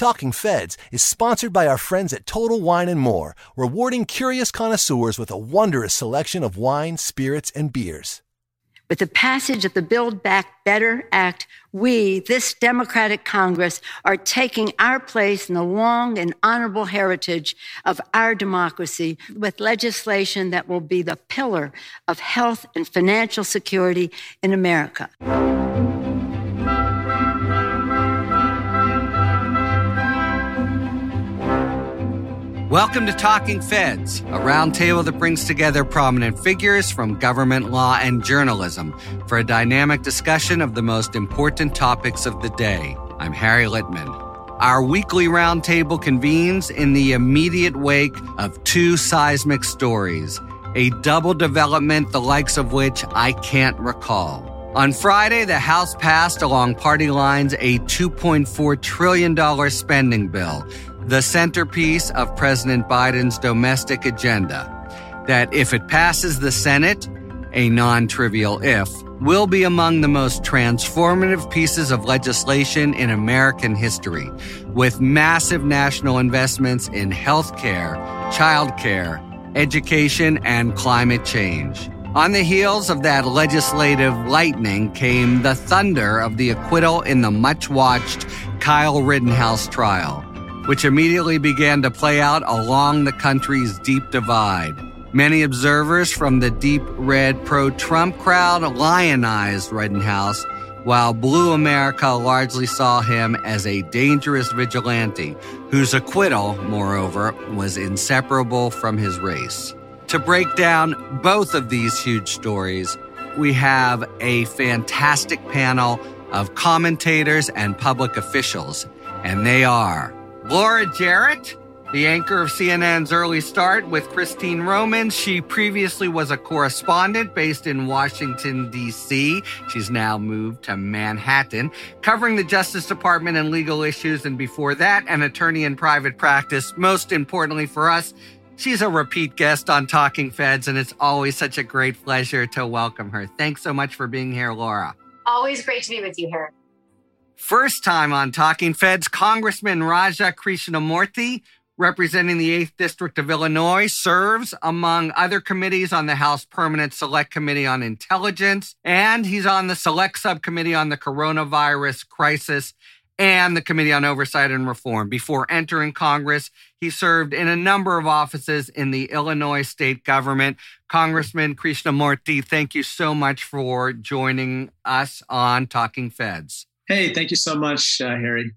Talking Feds is sponsored by our friends at Total Wine and More, rewarding curious connoisseurs with a wondrous selection of wine, spirits, and beers. With the passage of the Build Back Better Act, we, this Democratic Congress, are taking our place in the long and honorable heritage of our democracy with legislation that will be the pillar of health and financial security in America. Welcome to Talking Feds, a roundtable that brings together prominent figures from government law and journalism for a dynamic discussion of the most important topics of the day. I'm Harry Litman. Our weekly roundtable convenes in the immediate wake of two seismic stories, a double development the likes of which I can't recall. On Friday, the House passed along party lines a $2.4 trillion spending bill the centerpiece of President Biden's domestic agenda. That if it passes the Senate, a non trivial if, will be among the most transformative pieces of legislation in American history, with massive national investments in healthcare, childcare, education, and climate change. On the heels of that legislative lightning came the thunder of the acquittal in the much watched Kyle Rittenhouse trial which immediately began to play out along the country's deep divide. Many observers from the deep red pro Trump crowd lionized Rittenhouse, while Blue America largely saw him as a dangerous vigilante whose acquittal, moreover, was inseparable from his race. To break down both of these huge stories, we have a fantastic panel of commentators and public officials, and they are Laura Jarrett, the anchor of CNN's Early Start with Christine Romans. She previously was a correspondent based in Washington, D.C. She's now moved to Manhattan, covering the Justice Department and legal issues. And before that, an attorney in private practice. Most importantly for us, she's a repeat guest on Talking Feds, and it's always such a great pleasure to welcome her. Thanks so much for being here, Laura. Always great to be with you here. First time on Talking Feds, Congressman Raja Krishnamoorthi, representing the 8th District of Illinois, serves among other committees on the House Permanent Select Committee on Intelligence, and he's on the Select Subcommittee on the Coronavirus Crisis and the Committee on Oversight and Reform. Before entering Congress, he served in a number of offices in the Illinois state government. Congressman Krishnamoorthi, thank you so much for joining us on Talking Feds. Hey, thank you so much, uh, Harry.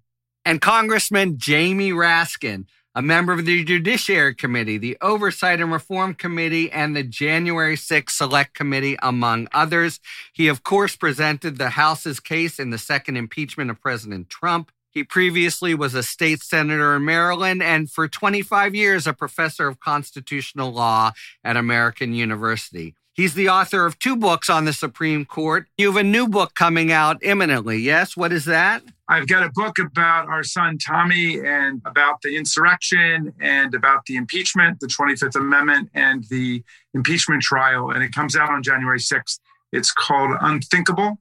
And Congressman Jamie Raskin, a member of the Judiciary Committee, the Oversight and Reform Committee, and the January 6 Select Committee, among others. He, of course, presented the House's case in the second impeachment of President Trump. He previously was a state senator in Maryland and for 25 years a professor of constitutional law at American University. He's the author of two books on the Supreme Court. You have a new book coming out imminently. Yes, what is that? I've got a book about our son Tommy and about the insurrection and about the impeachment, the 25th Amendment, and the impeachment trial. And it comes out on January 6th. It's called Unthinkable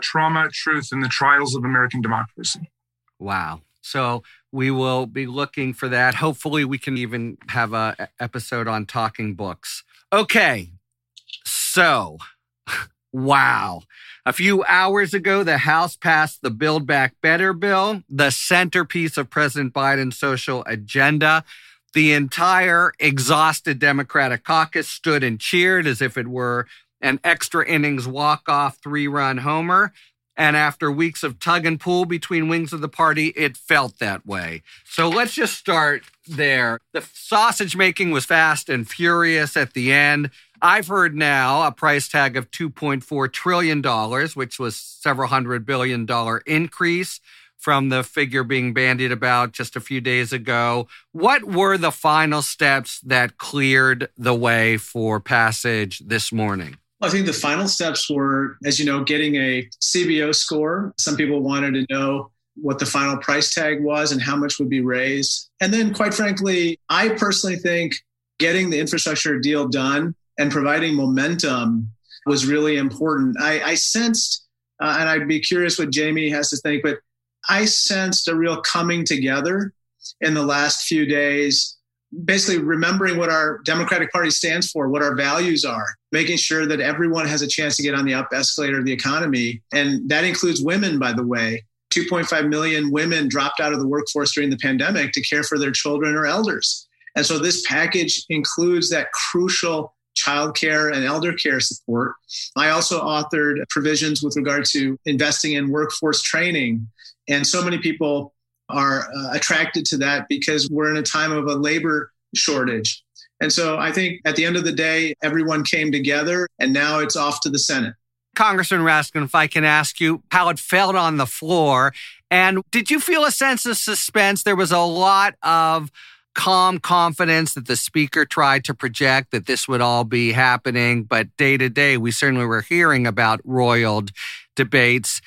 Trauma, Truth, and the Trials of American Democracy. Wow. So we will be looking for that. Hopefully, we can even have a episode on talking books. Okay, so, wow. A few hours ago, the House passed the Build Back Better bill, the centerpiece of President Biden's social agenda. The entire exhausted Democratic caucus stood and cheered as if it were an extra innings walk off three run homer. And after weeks of tug and pull between wings of the party, it felt that way. So let's just start there. The sausage making was fast and furious at the end. I've heard now a price tag of $2.4 trillion, which was several hundred billion dollar increase from the figure being bandied about just a few days ago. What were the final steps that cleared the way for passage this morning? I think the final steps were, as you know, getting a CBO score. Some people wanted to know what the final price tag was and how much would be raised. And then, quite frankly, I personally think getting the infrastructure deal done and providing momentum was really important. I, I sensed, uh, and I'd be curious what Jamie has to think, but I sensed a real coming together in the last few days, basically remembering what our Democratic Party stands for, what our values are, making sure that everyone has a chance to get on the up escalator of the economy. And that includes women, by the way. 2.5 million women dropped out of the workforce during the pandemic to care for their children or elders. And so this package includes that crucial childcare and elder care support. I also authored provisions with regard to investing in workforce training. And so many people are uh, attracted to that because we're in a time of a labor shortage. And so I think at the end of the day, everyone came together and now it's off to the Senate. Congressman Raskin, if I can ask you how it felt on the floor. And did you feel a sense of suspense? There was a lot of calm confidence that the speaker tried to project that this would all be happening. But day to day, we certainly were hearing about roiled debates.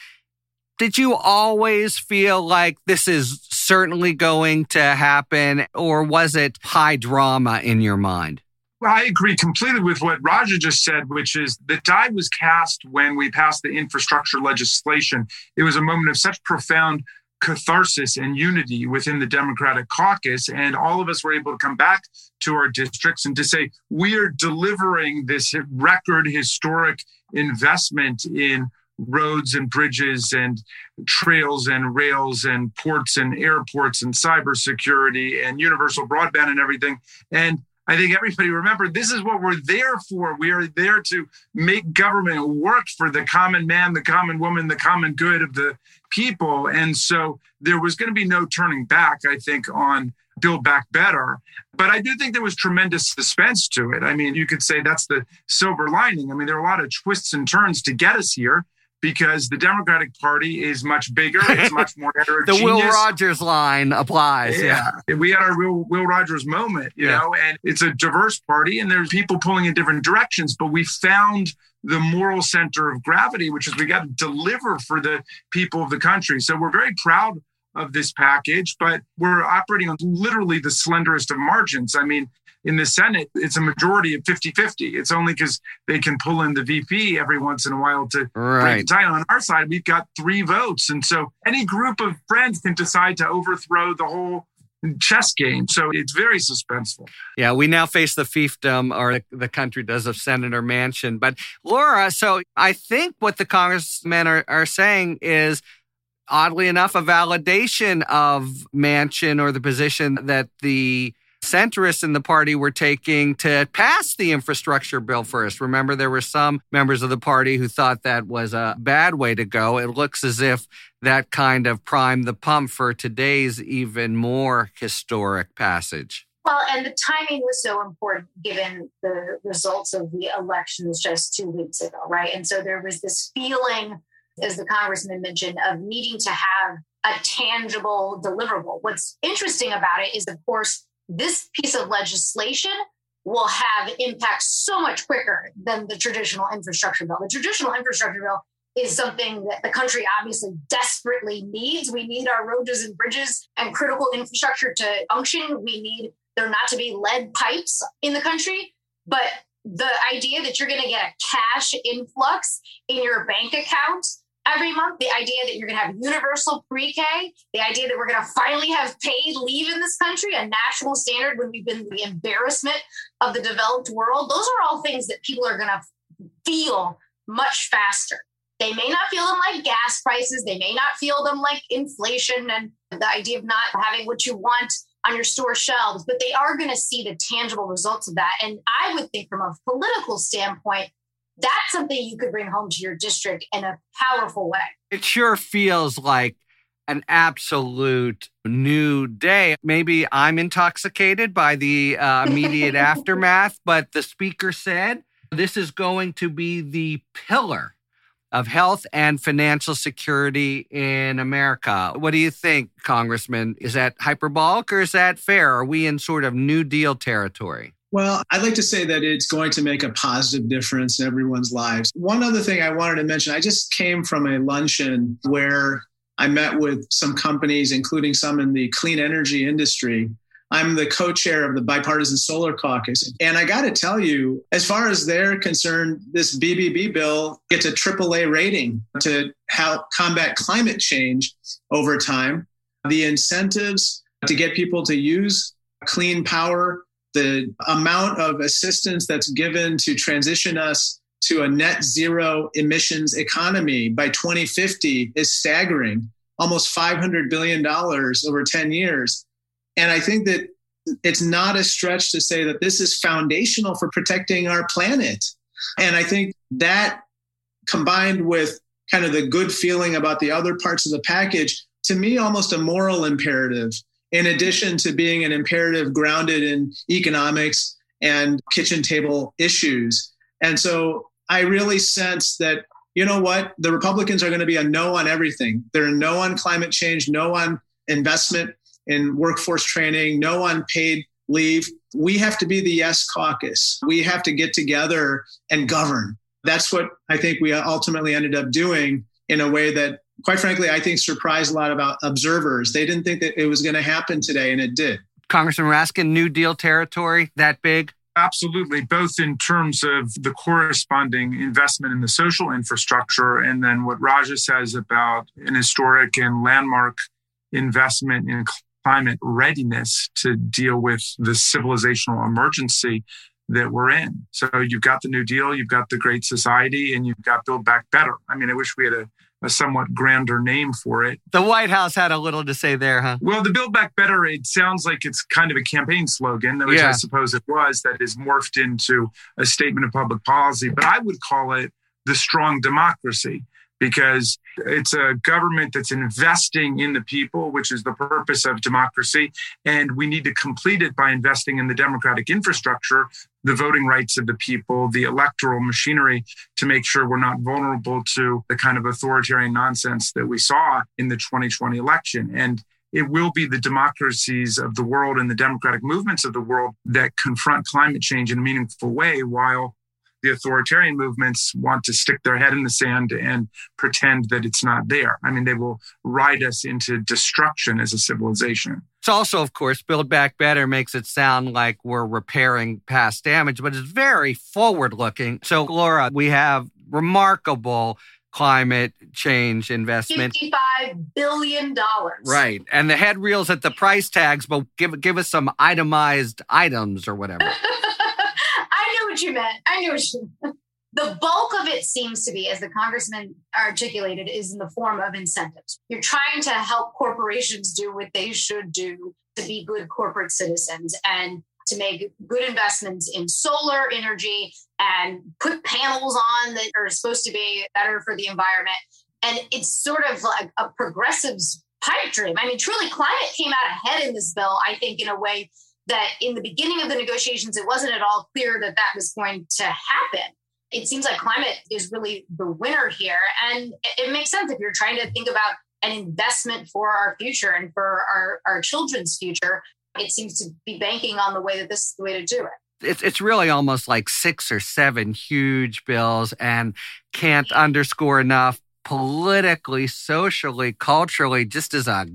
Did you always feel like this is certainly going to happen, or was it high drama in your mind? Well, I agree completely with what Raja just said, which is the die was cast when we passed the infrastructure legislation. It was a moment of such profound catharsis and unity within the Democratic caucus. And all of us were able to come back to our districts and to say, we are delivering this record historic investment in roads and bridges and trails and rails and ports and airports and cybersecurity and universal broadband and everything. And I think everybody remember this is what we're there for. We are there to make government work for the common man, the common woman, the common good of the people. And so there was going to be no turning back, I think, on Build Back Better. But I do think there was tremendous suspense to it. I mean, you could say that's the silver lining. I mean, there are a lot of twists and turns to get us here because the Democratic Party is much bigger. It's much more heterogeneous. the Will Rogers line applies. Yeah. yeah. We had our Will, Will Rogers moment, you yeah. know, and it's a diverse party and there's people pulling in different directions, but we found the moral center of gravity, which is we got to deliver for the people of the country. So we're very proud of this package, but we're operating on literally the slenderest of margins. I mean, in the Senate, it's a majority of 50 50. It's only because they can pull in the VP every once in a while to right. break the tie. On our side, we've got three votes. And so any group of friends can decide to overthrow the whole chess game. So it's very suspenseful. Yeah, we now face the fiefdom, or the country does, of Senator Manchin. But Laura, so I think what the congressmen are, are saying is oddly enough, a validation of Manchin or the position that the centrists in the party were taking to pass the infrastructure bill first. Remember, there were some members of the party who thought that was a bad way to go. It looks as if that kind of primed the pump for today's even more historic passage. Well, and the timing was so important given the results of the elections just two weeks ago, right? And so there was this feeling, as the congressman mentioned, of needing to have a tangible deliverable. What's interesting about it is, of course, this piece of legislation will have impact so much quicker than the traditional infrastructure bill. The traditional infrastructure bill is something that the country obviously desperately needs. We need our roads and bridges and critical infrastructure to function. We need there not to be lead pipes in the country. But the idea that you're going to get a cash influx in your bank account every month, the idea that you're going to have universal pre K, the idea that we're going to finally have paid leave in this country, a national standard when we've been the embarrassment of the developed world, those are all things that people are going to feel much faster. They may not feel them like gas prices, they may not feel them like inflation and the idea of not having what you want on your store shelves, but they are going to see the tangible results of that. And I would think, from a political standpoint, that's something you could bring home to your district in a powerful way. It sure feels like an absolute new day. Maybe I'm intoxicated by the uh, immediate aftermath, but the speaker said this is going to be the pillar of health and financial security in America. What do you think, Congressman? Is that hyperbolic or is that fair? Are we in sort of New Deal territory? Well, I'd like to say that it's going to make a positive difference in everyone's lives. One other thing I wanted to mention I just came from a luncheon where I met with some companies, including some in the clean energy industry, I'm the co chair of the Bipartisan Solar Caucus. And I got to tell you, as far as they're concerned, this BBB bill gets a AAA rating to help combat climate change over time. The incentives to get people to use clean power, the amount of assistance that's given to transition us to a net zero emissions economy by 2050 is staggering almost $500 billion over 10 years. And I think that it's not a stretch to say that this is foundational for protecting our planet. And I think that combined with kind of the good feeling about the other parts of the package, to me, almost a moral imperative, in addition to being an imperative grounded in economics and kitchen table issues. And so I really sense that, you know what, the Republicans are going to be a no on everything. They're no on climate change, no on investment in workforce training, no on paid leave. We have to be the yes caucus. We have to get together and govern. That's what I think we ultimately ended up doing in a way that, quite frankly, I think surprised a lot about observers. They didn't think that it was going to happen today, and it did. Congressman Raskin, New Deal territory, that big? Absolutely, both in terms of the corresponding investment in the social infrastructure and then what Raja says about an historic and landmark investment in climate readiness to deal with the civilizational emergency that we're in. So you've got the New Deal, you've got the Great Society, and you've got Build Back Better. I mean, I wish we had a a somewhat grander name for it. The White House had a little to say there, huh? Well, the Build Back Better, it sounds like it's kind of a campaign slogan, which yeah. I suppose it was, that is morphed into a statement of public policy. But I would call it the strong democracy because it's a government that's investing in the people, which is the purpose of democracy. And we need to complete it by investing in the democratic infrastructure, the voting rights of the people, the electoral machinery to make sure we're not vulnerable to the kind of authoritarian nonsense that we saw in the 2020 election. And it will be the democracies of the world and the democratic movements of the world that confront climate change in a meaningful way while the authoritarian movements want to stick their head in the sand and pretend that it's not there. I mean, they will ride us into destruction as a civilization. It's also, of course, Build Back Better makes it sound like we're repairing past damage, but it's very forward looking. So, Laura, we have remarkable climate change investment. $55 billion. Right. And the head reels at the price tags, but give, give us some itemized items or whatever. what you meant. I knew what you meant. The bulk of it seems to be, as the congressman articulated, is in the form of incentives. You're trying to help corporations do what they should do to be good corporate citizens and to make good investments in solar energy and put panels on that are supposed to be better for the environment. And it's sort of like a progressive's pipe dream. I mean, truly, climate came out ahead in this bill, I think, in a way that in the beginning of the negotiations, it wasn't at all clear that that was going to happen. It seems like climate is really the winner here. And it makes sense if you're trying to think about an investment for our future and for our, our children's future. It seems to be banking on the way that this is the way to do it it's it's really almost like six or seven huge bills and can't underscore enough politically, socially, culturally, just as a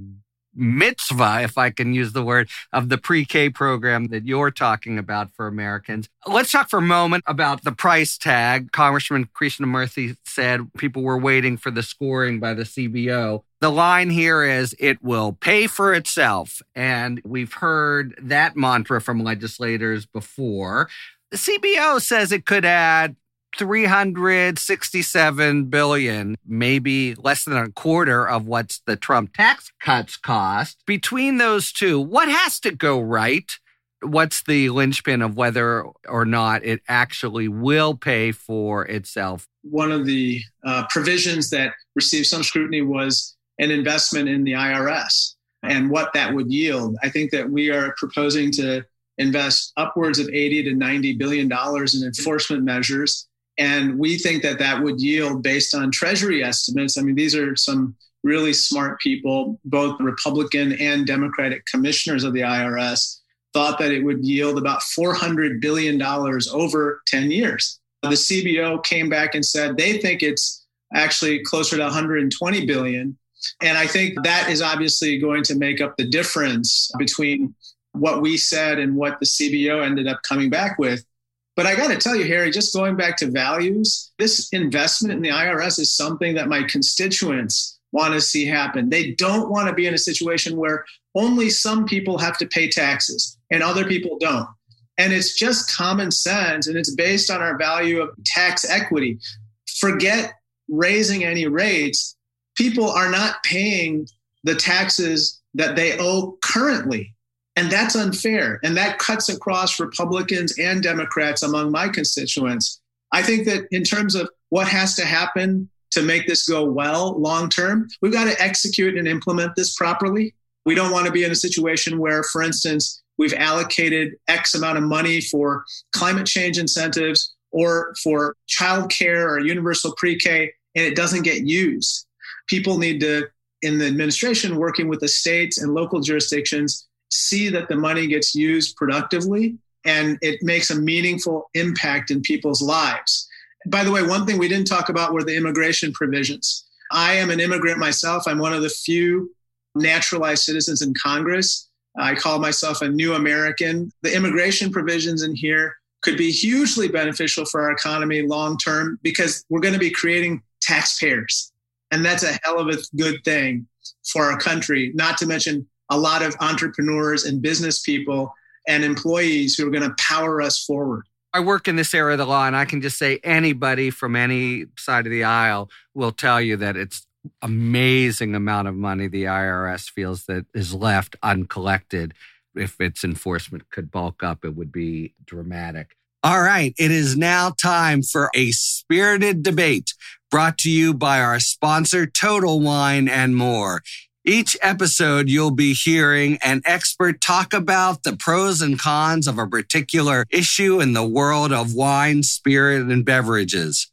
mitzvah, if I can use the word, of the pre K program that you're talking about for Americans. Let's talk for a moment about the price tag. Congressman Krishnamoorthi said people were waiting for the scoring by the CBO. The line here is it will pay for itself. And we've heard that mantra from legislators before. The CBO says it could add 367 billion, maybe less than a quarter of what's the Trump tax cuts cost. Between those two, what has to go right? What's the linchpin of whether or not it actually will pay for itself? One of the uh, provisions that received some scrutiny was an investment in the IRS and what that would yield. I think that we are proposing to invest upwards of 80 to 90 billion dollars in enforcement measures and we think that that would yield, based on Treasury estimates, I mean, these are some really smart people, both Republican and Democratic commissioners of the IRS, thought that it would yield about $400 billion over 10 years. The CBO came back and said they think it's actually closer to 120 billion. And I think that is obviously going to make up the difference between what we said and what the CBO ended up coming back with. But I got to tell you, Harry, just going back to values, this investment in the IRS is something that my constituents want to see happen. They don't want to be in a situation where only some people have to pay taxes and other people don't. And it's just common sense and it's based on our value of tax equity. Forget raising any rates. People are not paying the taxes that they owe currently. And that's unfair. And that cuts across Republicans and Democrats among my constituents. I think that in terms of what has to happen to make this go well long term, we've got to execute and implement this properly. We don't want to be in a situation where, for instance, we've allocated X amount of money for climate change incentives or for childcare or universal pre K and it doesn't get used. People need to, in the administration, working with the states and local jurisdictions, see that the money gets used productively and it makes a meaningful impact in people's lives. By the way, one thing we didn't talk about were the immigration provisions. I am an immigrant myself. I'm one of the few naturalized citizens in Congress. I call myself a new American. The immigration provisions in here could be hugely beneficial for our economy long term because we're going to be creating taxpayers. And that's a hell of a good thing for our country, not to mention a lot of entrepreneurs and business people and employees who are going to power us forward. I work in this area of the law, and I can just say anybody from any side of the aisle will tell you that it's amazing amount of money the IRS feels that is left uncollected. If its enforcement could bulk up, it would be dramatic. All right, it is now time for a spirited debate brought to you by our sponsor, Total Wine and More. Each episode, you'll be hearing an expert talk about the pros and cons of a particular issue in the world of wine, spirit, and beverages.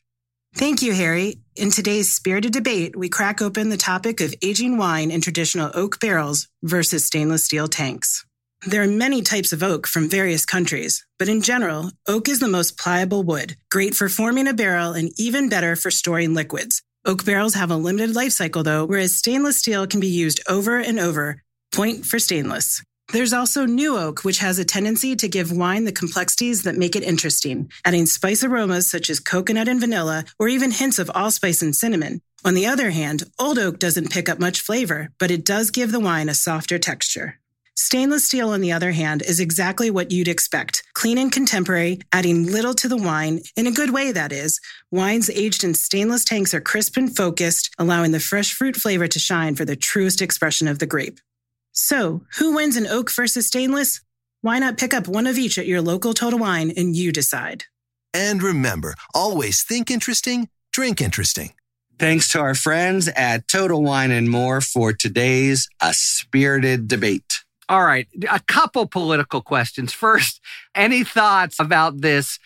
Thank you, Harry. In today's spirited debate, we crack open the topic of aging wine in traditional oak barrels versus stainless steel tanks. There are many types of oak from various countries, but in general, oak is the most pliable wood, great for forming a barrel and even better for storing liquids. Oak barrels have a limited life cycle though, whereas stainless steel can be used over and over. Point for stainless. There's also new oak, which has a tendency to give wine the complexities that make it interesting, adding spice aromas such as coconut and vanilla, or even hints of allspice and cinnamon. On the other hand, old oak doesn't pick up much flavor, but it does give the wine a softer texture. Stainless steel, on the other hand, is exactly what you'd expect. Clean and contemporary, adding little to the wine, in a good way, that is. Wines aged in stainless tanks are crisp and focused, allowing the fresh fruit flavor to shine for the truest expression of the grape. So, who wins in oak versus stainless? Why not pick up one of each at your local Total Wine and you decide? And remember, always think interesting, drink interesting. Thanks to our friends at Total Wine and More for today's A Spirited Debate. All right, a couple political questions. First, any thoughts about this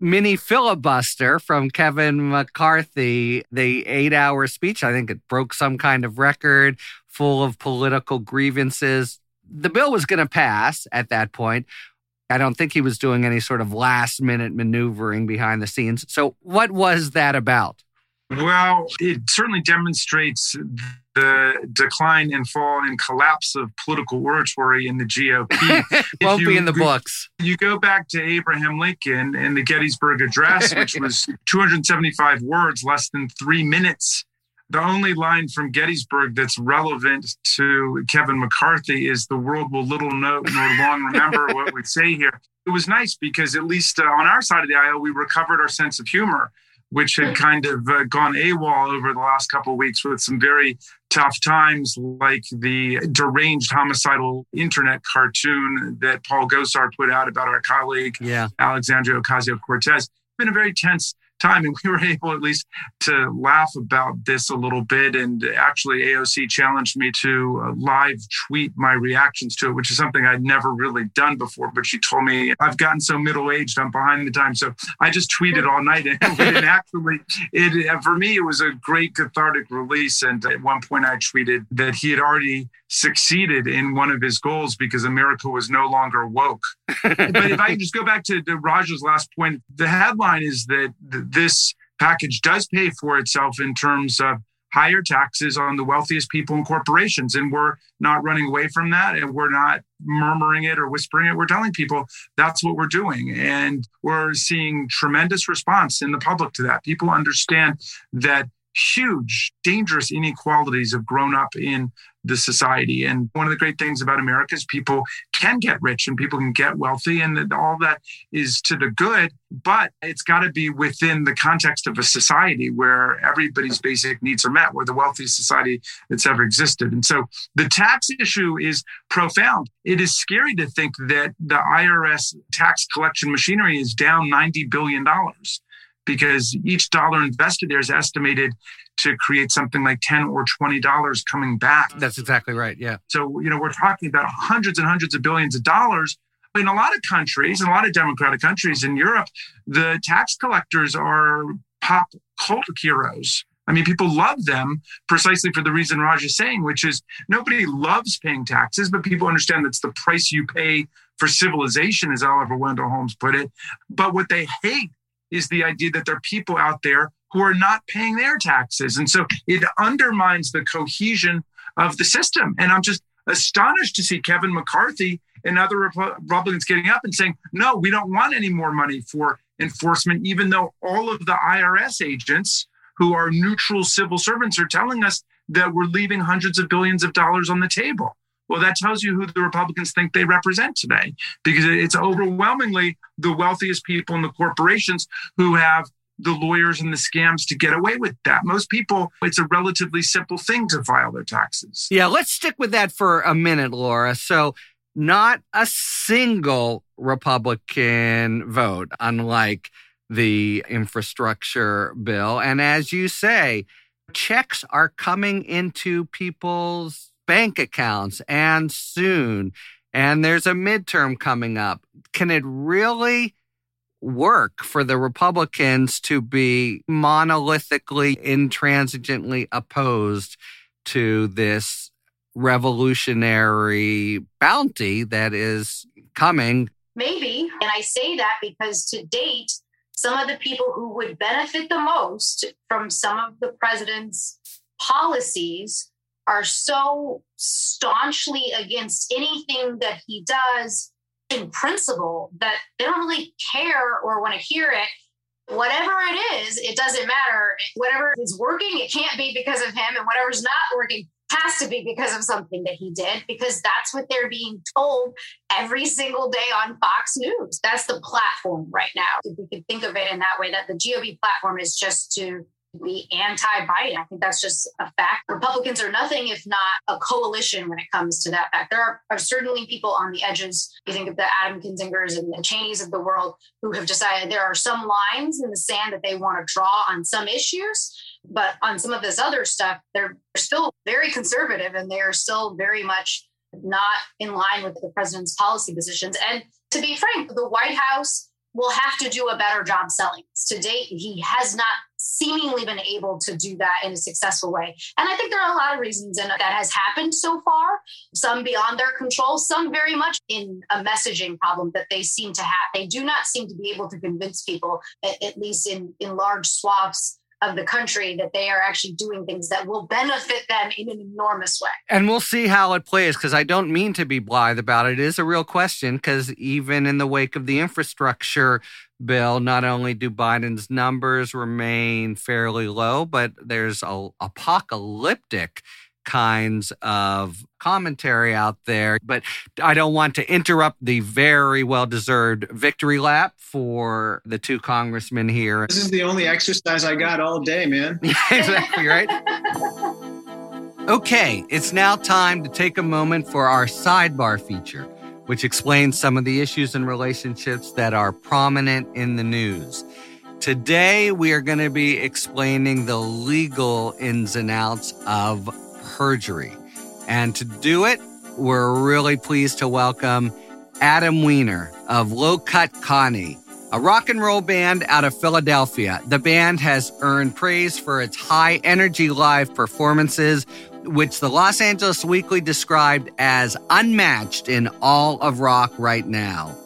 mini filibuster from Kevin McCarthy, the eight hour speech? I think it broke some kind of record full of political grievances. The bill was going to pass at that point. I don't think he was doing any sort of last minute maneuvering behind the scenes. So, what was that about? Well, it certainly demonstrates the decline and fall and collapse of political oratory in the GOP. Won't you, be in the books. You go back to Abraham Lincoln and the Gettysburg Address, which was 275 words, less than three minutes. The only line from Gettysburg that's relevant to Kevin McCarthy is the world will little note nor long remember what we say here. It was nice because at least uh, on our side of the aisle, we recovered our sense of humor which had kind of uh, gone AWOL over the last couple of weeks with some very tough times, like the deranged homicidal internet cartoon that Paul Gosar put out about our colleague, yeah. Alexandria Ocasio Cortez. Been a very tense time. And we were able at least to laugh about this a little bit. And actually, AOC challenged me to uh, live tweet my reactions to it, which is something I'd never really done before. But she told me I've gotten so middle aged, I'm behind the time. So I just tweeted all night. And, actually, it uh, for me, it was a great cathartic release. And at one point, I tweeted that he had already succeeded in one of his goals because America was no longer woke. but if I can just go back to, to Raj's last point, the headline is that this package does pay for itself in terms of higher taxes on the wealthiest people and corporations. And we're not running away from that and we're not murmuring it or whispering it. We're telling people that's what we're doing. And we're seeing tremendous response in the public to that. People understand that huge, dangerous inequalities have grown up in the society. And one of the great things about America is people can get rich and people can get wealthy, and all that is to the good. But it's got to be within the context of a society where everybody's basic needs are met. We're the wealthiest society that's ever existed. And so the tax issue is profound. It is scary to think that the IRS tax collection machinery is down $90 billion because each dollar invested there is estimated to create something like 10 or 20 dollars coming back. That's exactly right yeah. So you know we're talking about hundreds and hundreds of billions of dollars. In a lot of countries in a lot of democratic countries in europe the tax collectors are pop cult heroes. I mean, people love them precisely for the reason Raj is saying, which is nobody loves paying taxes, but people understand that's the price you pay for civilization, as Oliver Wendell Holmes put it. But what they hate is the idea that there are people out there who are not paying their taxes. And so it undermines the cohesion of the system. And I'm just astonished to see Kevin McCarthy and other Republicans getting up and saying, no, we don't want any more money for enforcement, even though all of the IRS agents who are neutral civil servants are telling us that we're leaving hundreds of billions of dollars on the table. Well, that tells you who the Republicans think they represent today, because it's overwhelmingly the wealthiest people in the corporations who have the lawyers and the scams to get away with that. Most people, it's a relatively simple thing to file their taxes. Yeah, let's stick with that for a minute, Laura. So, not a single Republican vote, unlike the infrastructure bill. And as you say, checks are coming into people's bank accounts and soon. And there's a midterm coming up. Can it really work for the Republicans to be monolithically, intransigently opposed to this revolutionary bounty that is coming? Maybe. And I say that because to date, some of the people who would benefit the most from some of the president's policies are so staunchly against anything that he does in principle that they don't really care or want to hear it. Whatever it is, it doesn't matter. Whatever is working, it can't be because of him, and whatever's not working has to be because of something that he did, because that's what they're being told every single day on Fox News. That's the platform right now. If we could think of it in that way, that the GOP platform is just to be anti-Biden. I think that's just a fact. Republicans are nothing if not a coalition when it comes to that fact. There are, are certainly people on the edges. You think of the Adam Kinzingers and the Cheneys of the world who have decided there are some lines in the sand that they want to draw on some issues. But on some of this other stuff, they're still very conservative and they are still very much not in line with the president's policy positions. And to be frank, the White House will have to do a better job selling. To date, he has not seemingly been able to do that in a successful way. And I think there are a lot of reasons and that has happened so far, some beyond their control, some very much in a messaging problem that they seem to have. They do not seem to be able to convince people, at least in, in large swaths of the country that they are actually doing things that will benefit them in an enormous way. And we'll see how it plays because I don't mean to be blithe about it. It is a real question because even in the wake of the infrastructure bill, not only do Biden's numbers remain fairly low, but there's a apocalyptic kinds of commentary out there. But I don't want to interrupt the very well deserved victory lap for the two congressmen here. This is the only exercise I got all day, man. exactly, right? Okay, it's now time to take a moment for our sidebar feature, which explains some of the issues and relationships that are prominent in the news. Today, we are going to be explaining the legal ins and outs of perjury. And to do it, we're really pleased to welcome Adam Weiner of Low Cut Connie, a rock and roll band out of Philadelphia. The band has earned praise for its high energy live performances, which the Los Angeles Weekly described as unmatched in all of rock right now.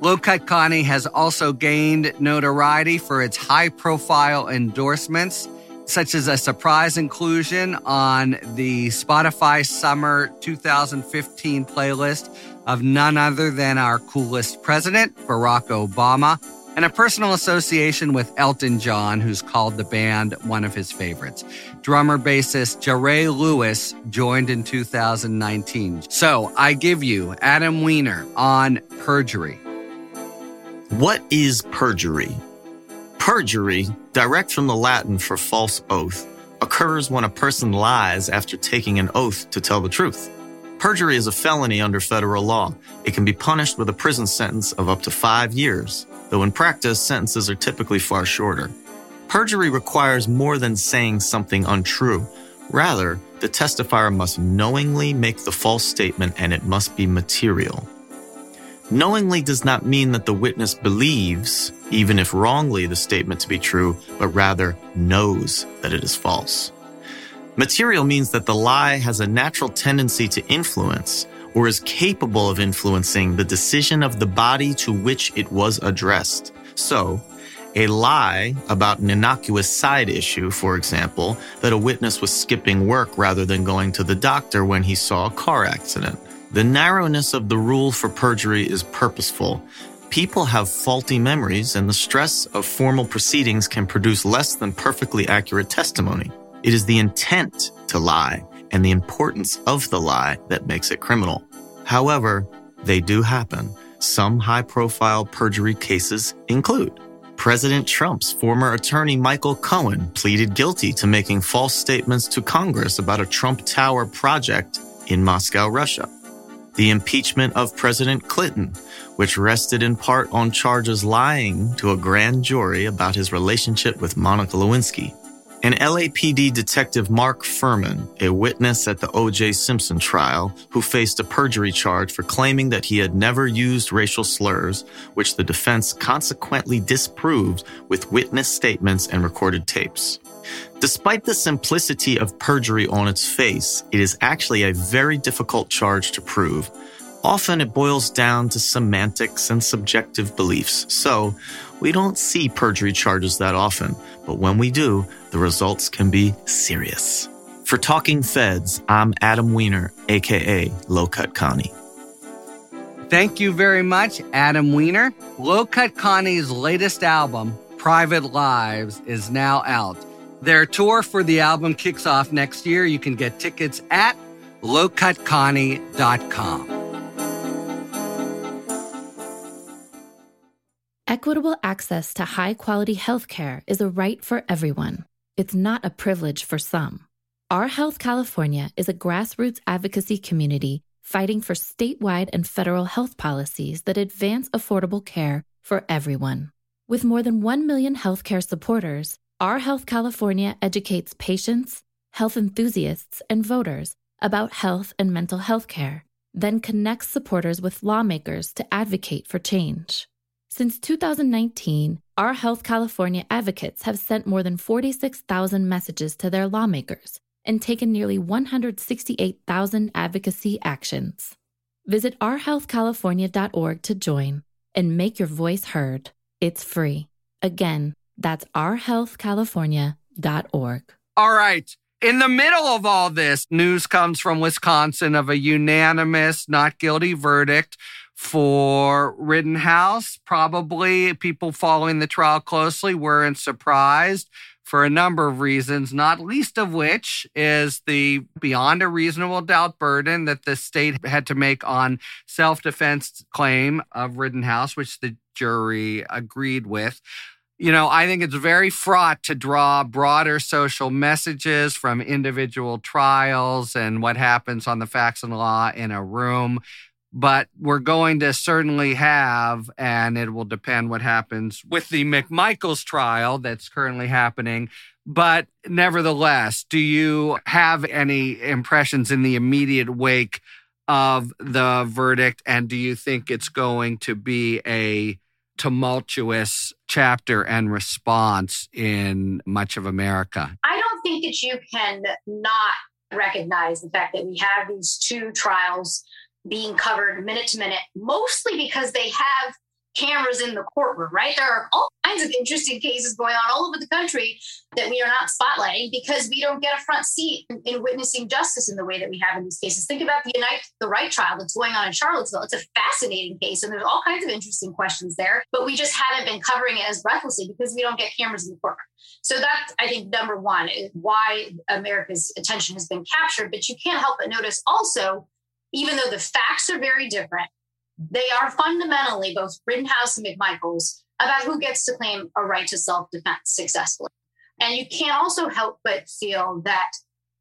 Low Cut Connie has also gained notoriety for its high profile endorsements such as a surprise inclusion on the Spotify Summer 2015 playlist of none other than our coolest president, Barack Obama, and a personal association with Elton John, who's called the band one of his favorites. Drummer bassist Jerry Lewis joined in 2019. So I give you Adam Weiner on perjury. What is perjury? Perjury, direct from the Latin for false oath, occurs when a person lies after taking an oath to tell the truth. Perjury is a felony under federal law. It can be punished with a prison sentence of up to five years, though in practice, sentences are typically far shorter. Perjury requires more than saying something untrue. Rather, the testifier must knowingly make the false statement and it must be material. Knowingly does not mean that the witness believes, even if wrongly, the statement to be true, but rather knows that it is false. Material means that the lie has a natural tendency to influence or is capable of influencing the decision of the body to which it was addressed. So, a lie about an innocuous side issue, for example, that a witness was skipping work rather than going to the doctor when he saw a car accident. The narrowness of the rule for perjury is purposeful. People have faulty memories, and the stress of formal proceedings can produce less than perfectly accurate testimony. It is the intent to lie and the importance of the lie that makes it criminal. However, they do happen. Some high profile perjury cases include President Trump's former attorney Michael Cohen pleaded guilty to making false statements to Congress about a Trump Tower project in Moscow, Russia. The impeachment of President Clinton, which rested in part on charges lying to a grand jury about his relationship with Monica Lewinsky. And LAPD detective Mark Fuhrman, a witness at the O.J. Simpson trial, who faced a perjury charge for claiming that he had never used racial slurs, which the defense consequently disproved with witness statements and recorded tapes. Despite the simplicity of perjury on its face, it is actually a very difficult charge to prove. Often it boils down to semantics and subjective beliefs. So, we don't see perjury charges that often, but when we do, the results can be serious. For Talking Feds, I'm Adam Weiner, aka Low Cut Connie. Thank you very much, Adam Weiner. Low Cut Connie's latest album, Private Lives, is now out. Their tour for the album kicks off next year. You can get tickets at lowcutconnie.com. Equitable access to high quality healthcare is a right for everyone. It's not a privilege for some. Our Health California is a grassroots advocacy community fighting for statewide and federal health policies that advance affordable care for everyone. With more than 1 million healthcare supporters, Our Health California educates patients, health enthusiasts, and voters about health and mental health care, then connects supporters with lawmakers to advocate for change. Since 2019, Our Health California advocates have sent more than 46,000 messages to their lawmakers and taken nearly 168,000 advocacy actions. Visit ourhealthcalifornia.org to join and make your voice heard. It's free. Again, that's ourhealthcalifornia.org. All right. In the middle of all this, news comes from Wisconsin of a unanimous not guilty verdict for Rittenhouse. Probably people following the trial closely weren't surprised for a number of reasons, not least of which is the beyond a reasonable doubt burden that the state had to make on self defense claim of Rittenhouse, which the jury agreed with. You know, I think it's very fraught to draw broader social messages from individual trials and what happens on the facts and law in a room but we're going to certainly have, and it will depend what happens with the McMichaels trial that's currently happening. But nevertheless, do you have any impressions in the immediate wake of the verdict? And do you think it's going to be a tumultuous chapter and response in much of America? I don't think that you can not recognize the fact that we have these two trials being covered minute to minute, mostly because they have cameras in the courtroom, right? There are all kinds of interesting cases going on all over the country that we are not spotlighting because we don't get a front seat in, in witnessing justice in the way that we have in these cases. Think about the Unite the Right trial that's going on in Charlottesville. It's a fascinating case, and there's all kinds of interesting questions there, but we just haven't been covering it as breathlessly because we don't get cameras in the courtroom. So that's, I think, number one, is why America's attention has been captured. But you can't help but notice also, even though the facts are very different, they are fundamentally both Rittenhouse and McMichaels about who gets to claim a right to self defense successfully. And you can't also help but feel that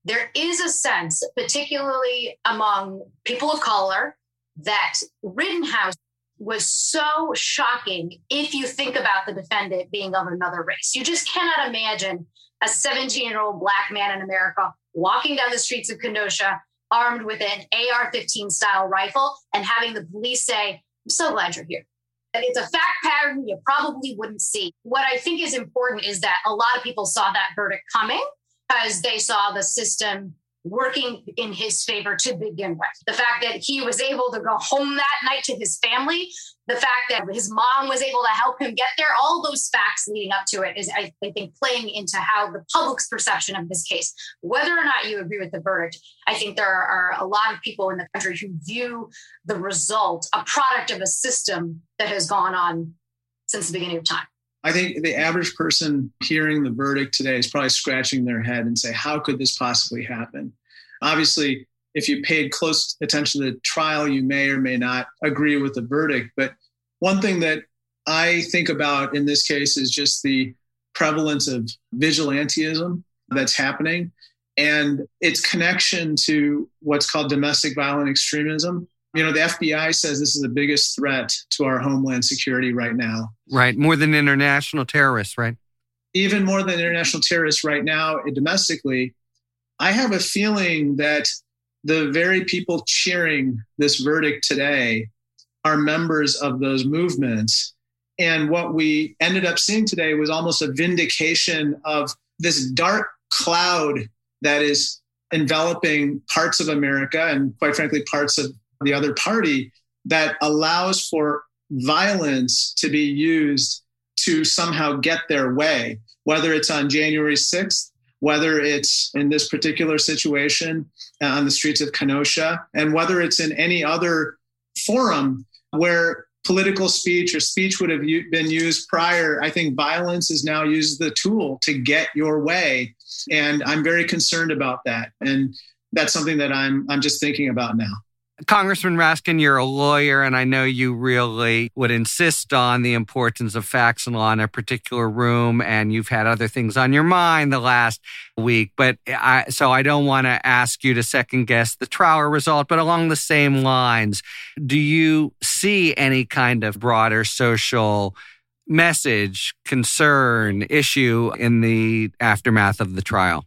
there is a sense, particularly among people of color, that Rittenhouse was so shocking if you think about the defendant being of another race. You just cannot imagine a 17 year old black man in America walking down the streets of Kenosha armed with an AR 15 style rifle and having the police say, I'm so glad you're here. It's a fact pattern you probably wouldn't see. What I think is important is that a lot of people saw that verdict coming because they saw the system working in his favor to begin with. The fact that he was able to go home that night to his family, the fact that his mom was able to help him get there, all those facts leading up to it is, I, think, playing into how the public's perception of this case, whether or not you agree with the verdict, I think there are a lot of people in the country who view the result a product of a system that has gone on since the beginning of time. I think the average person hearing the verdict today is probably scratching their head and say, how could this possibly happen? Obviously, if you paid close attention to the trial, you may or may not agree with the verdict. But one thing that I think about in this case is just the prevalence of vigilantism that's happening and its connection to what's called domestic violent extremism. You know, the FBI says this is the biggest threat to our homeland security right now. Right. More than international terrorists, right? Even more than international terrorists right now uh, domestically. I have a feeling that the very people cheering this verdict today are members of those movements. And what we ended up seeing today was almost a vindication of this dark cloud that is enveloping parts of America and, quite frankly, parts of the other party that allows for violence to be used to somehow get their way, whether it's on January 6th whether it's in this particular situation on the streets of Kenosha, and whether it's in any other forum where political speech or speech would have been used prior. I think violence is now used as the tool to get your way. And I'm very concerned about that. And that's something that I'm, I'm just thinking about now. Congressman Raskin, you're a lawyer, and I know you really would insist on the importance of facts and law in a particular room, and you've had other things on your mind the last week. But I, so I don't want to ask you to second guess the trial result, but along the same lines, do you see any kind of broader social message, concern, issue in the aftermath of the trial?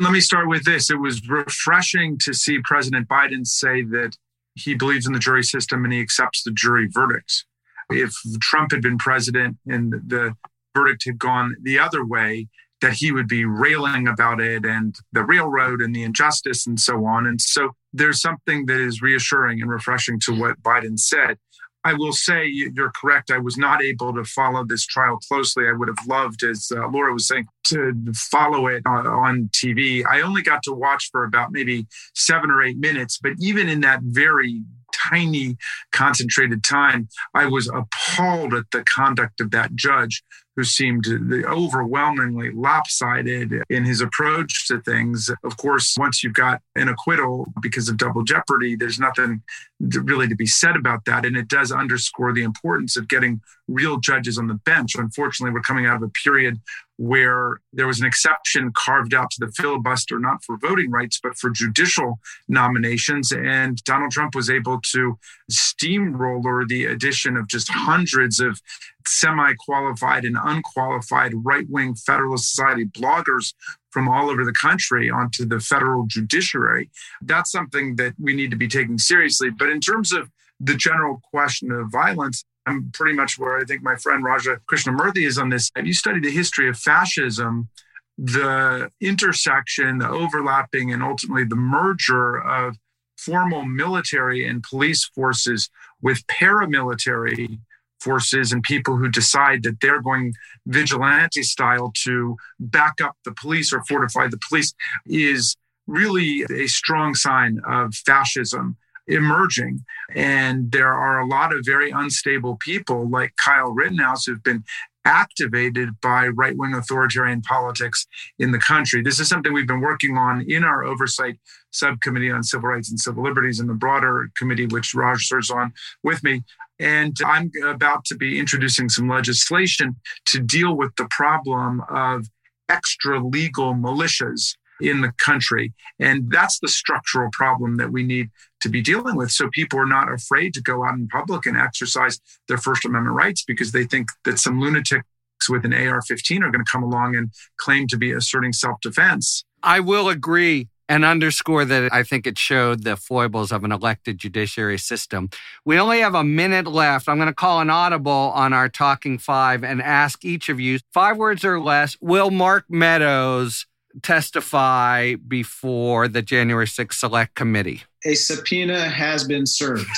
Let me start with this. It was refreshing to see President Biden say that he believes in the jury system and he accepts the jury verdicts. If Trump had been president and the verdict had gone the other way, that he would be railing about it and the railroad and the injustice and so on. And so there's something that is reassuring and refreshing to what Biden said. I will say you're correct. I was not able to follow this trial closely. I would have loved, as uh, Laura was saying, to follow it on, on, TV. I only got to watch for about maybe seven or eight minutes, but even in that very tiny concentrated time, I was appalled at the conduct of that judge who seemed overwhelmingly lopsided in his approach to things. Of course, once you've got an acquittal because of double jeopardy, there's nothing really to be said about that. And it does underscore the importance of getting real judges on the bench. Unfortunately, we're coming out of a period where there was an exception carved out to the filibuster, not for voting rights, but for judicial nominations. And Donald Trump was able to steamroller the addition of just hundreds of semi qualified and unqualified right wing Federalist Society bloggers from all over the country onto the federal judiciary. That's something that we need to be taking seriously. But in terms of the general question of violence, I'm pretty much where I think my friend Raja Krishnamoorthi is on this. If you study the history of fascism, the intersection, the overlapping, and ultimately the merger of formal military and police forces with paramilitary forces and people who decide that they're going vigilante style to back up the police or fortify the police is really a strong sign of fascism emerging. And there are a lot of very unstable people like Kyle Rittenhouse who've been activated by right wing authoritarian politics in the country. This is something we've been working on in our oversight subcommittee on civil rights and civil liberties and the broader committee, which Raj serves on with me. And I'm about to be introducing some legislation to deal with the problem of extra legal militias in the country. And that's the structural problem that we need to be dealing with. So people are not afraid to go out in public and exercise their First Amendment rights because they think that some lunatics with an AR 15 are going to come along and claim to be asserting self defense. I will agree and underscore that I think it showed the foibles of an elected judiciary system. We only have a minute left. I'm going to call an audible on our Talking Five and ask each of you five words or less. Will Mark Meadows testify before the January 6th Select Committee? A subpoena has been served.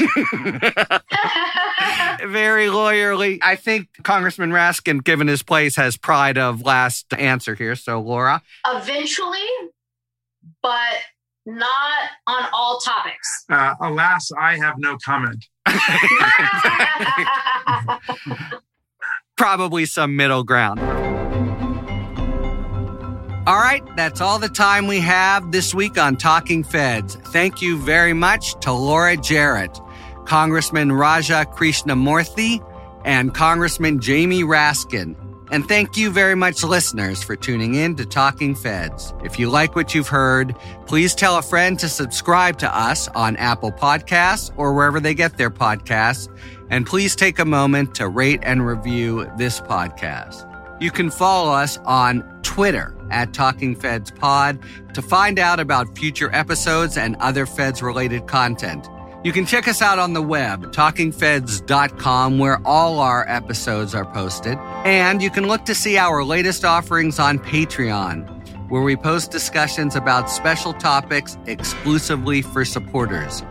Very lawyerly. I think Congressman Raskin, given his place, has pride of last answer here. So, Laura? Eventually, but not on all topics. Uh, alas, I have no comment. Probably some middle ground. All right, that's all the time we have this week on Talking Feds. Thank you very much to Laura Jarrett, Congressman Raja Krishnamoorthi, and Congressman Jamie Raskin. And thank you very much, listeners, for tuning in to Talking Feds. If you like what you've heard, please tell a friend to subscribe to us on Apple Podcasts or wherever they get their podcasts. And please take a moment to rate and review this podcast. You can follow us on Twitter at Talking Feds Pod to find out about future episodes and other Feds related content. You can check us out on the web, talkingfeds.com, where all our episodes are posted. And you can look to see our latest offerings on Patreon, where we post discussions about special topics exclusively for supporters.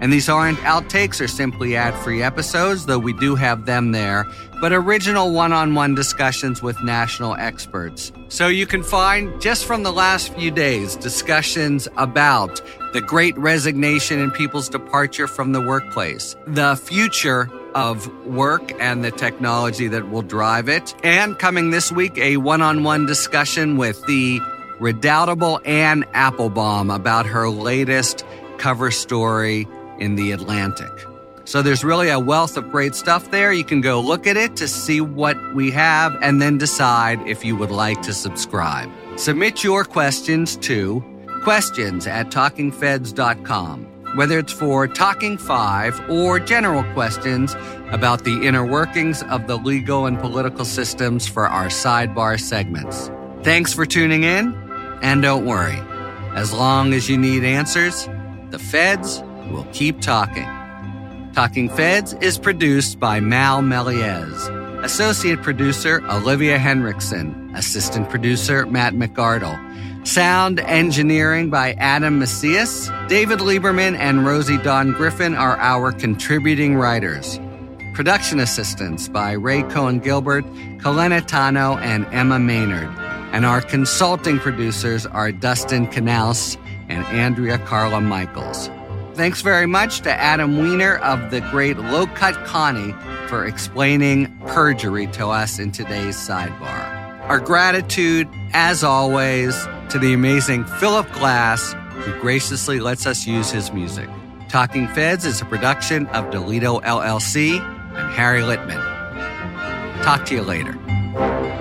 And these aren't outtakes or simply ad free episodes, though we do have them there, but original one on one discussions with national experts. So you can find just from the last few days discussions about the great resignation and people's departure from the workplace, the future of work and the technology that will drive it, and coming this week, a one on one discussion with the redoubtable Anne Applebaum about her latest cover story in the Atlantic. So there's really a wealth of great stuff there. You can go look at it to see what we have and then decide if you would like to subscribe. Submit your questions to questions at talkingfeds.com, whether it's for Talking Five or general questions about the inner workings of the legal and political systems for our sidebar segments. Thanks for tuning in, and don't worry, as long as you need answers, the feds We'll keep talking. Talking Feds is produced by Mal Meliez, associate producer Olivia Henriksen, assistant producer Matt McArdle, sound engineering by Adam Macias, David Lieberman, and Rosie Dawn Griffin are our contributing writers. Production assistance by Ray Cohen Gilbert, Kalena Tano, and Emma Maynard. And our consulting producers are Dustin Canals and Andrea Carla Michaels. Thanks very much to Adam Weiner of the great Low Cut Connie for explaining perjury to us in today's sidebar. Our gratitude, as always, to the amazing Philip Glass, who graciously lets us use his music. Talking Feds is a production of Delito LLC and Harry Litman. Talk to you later.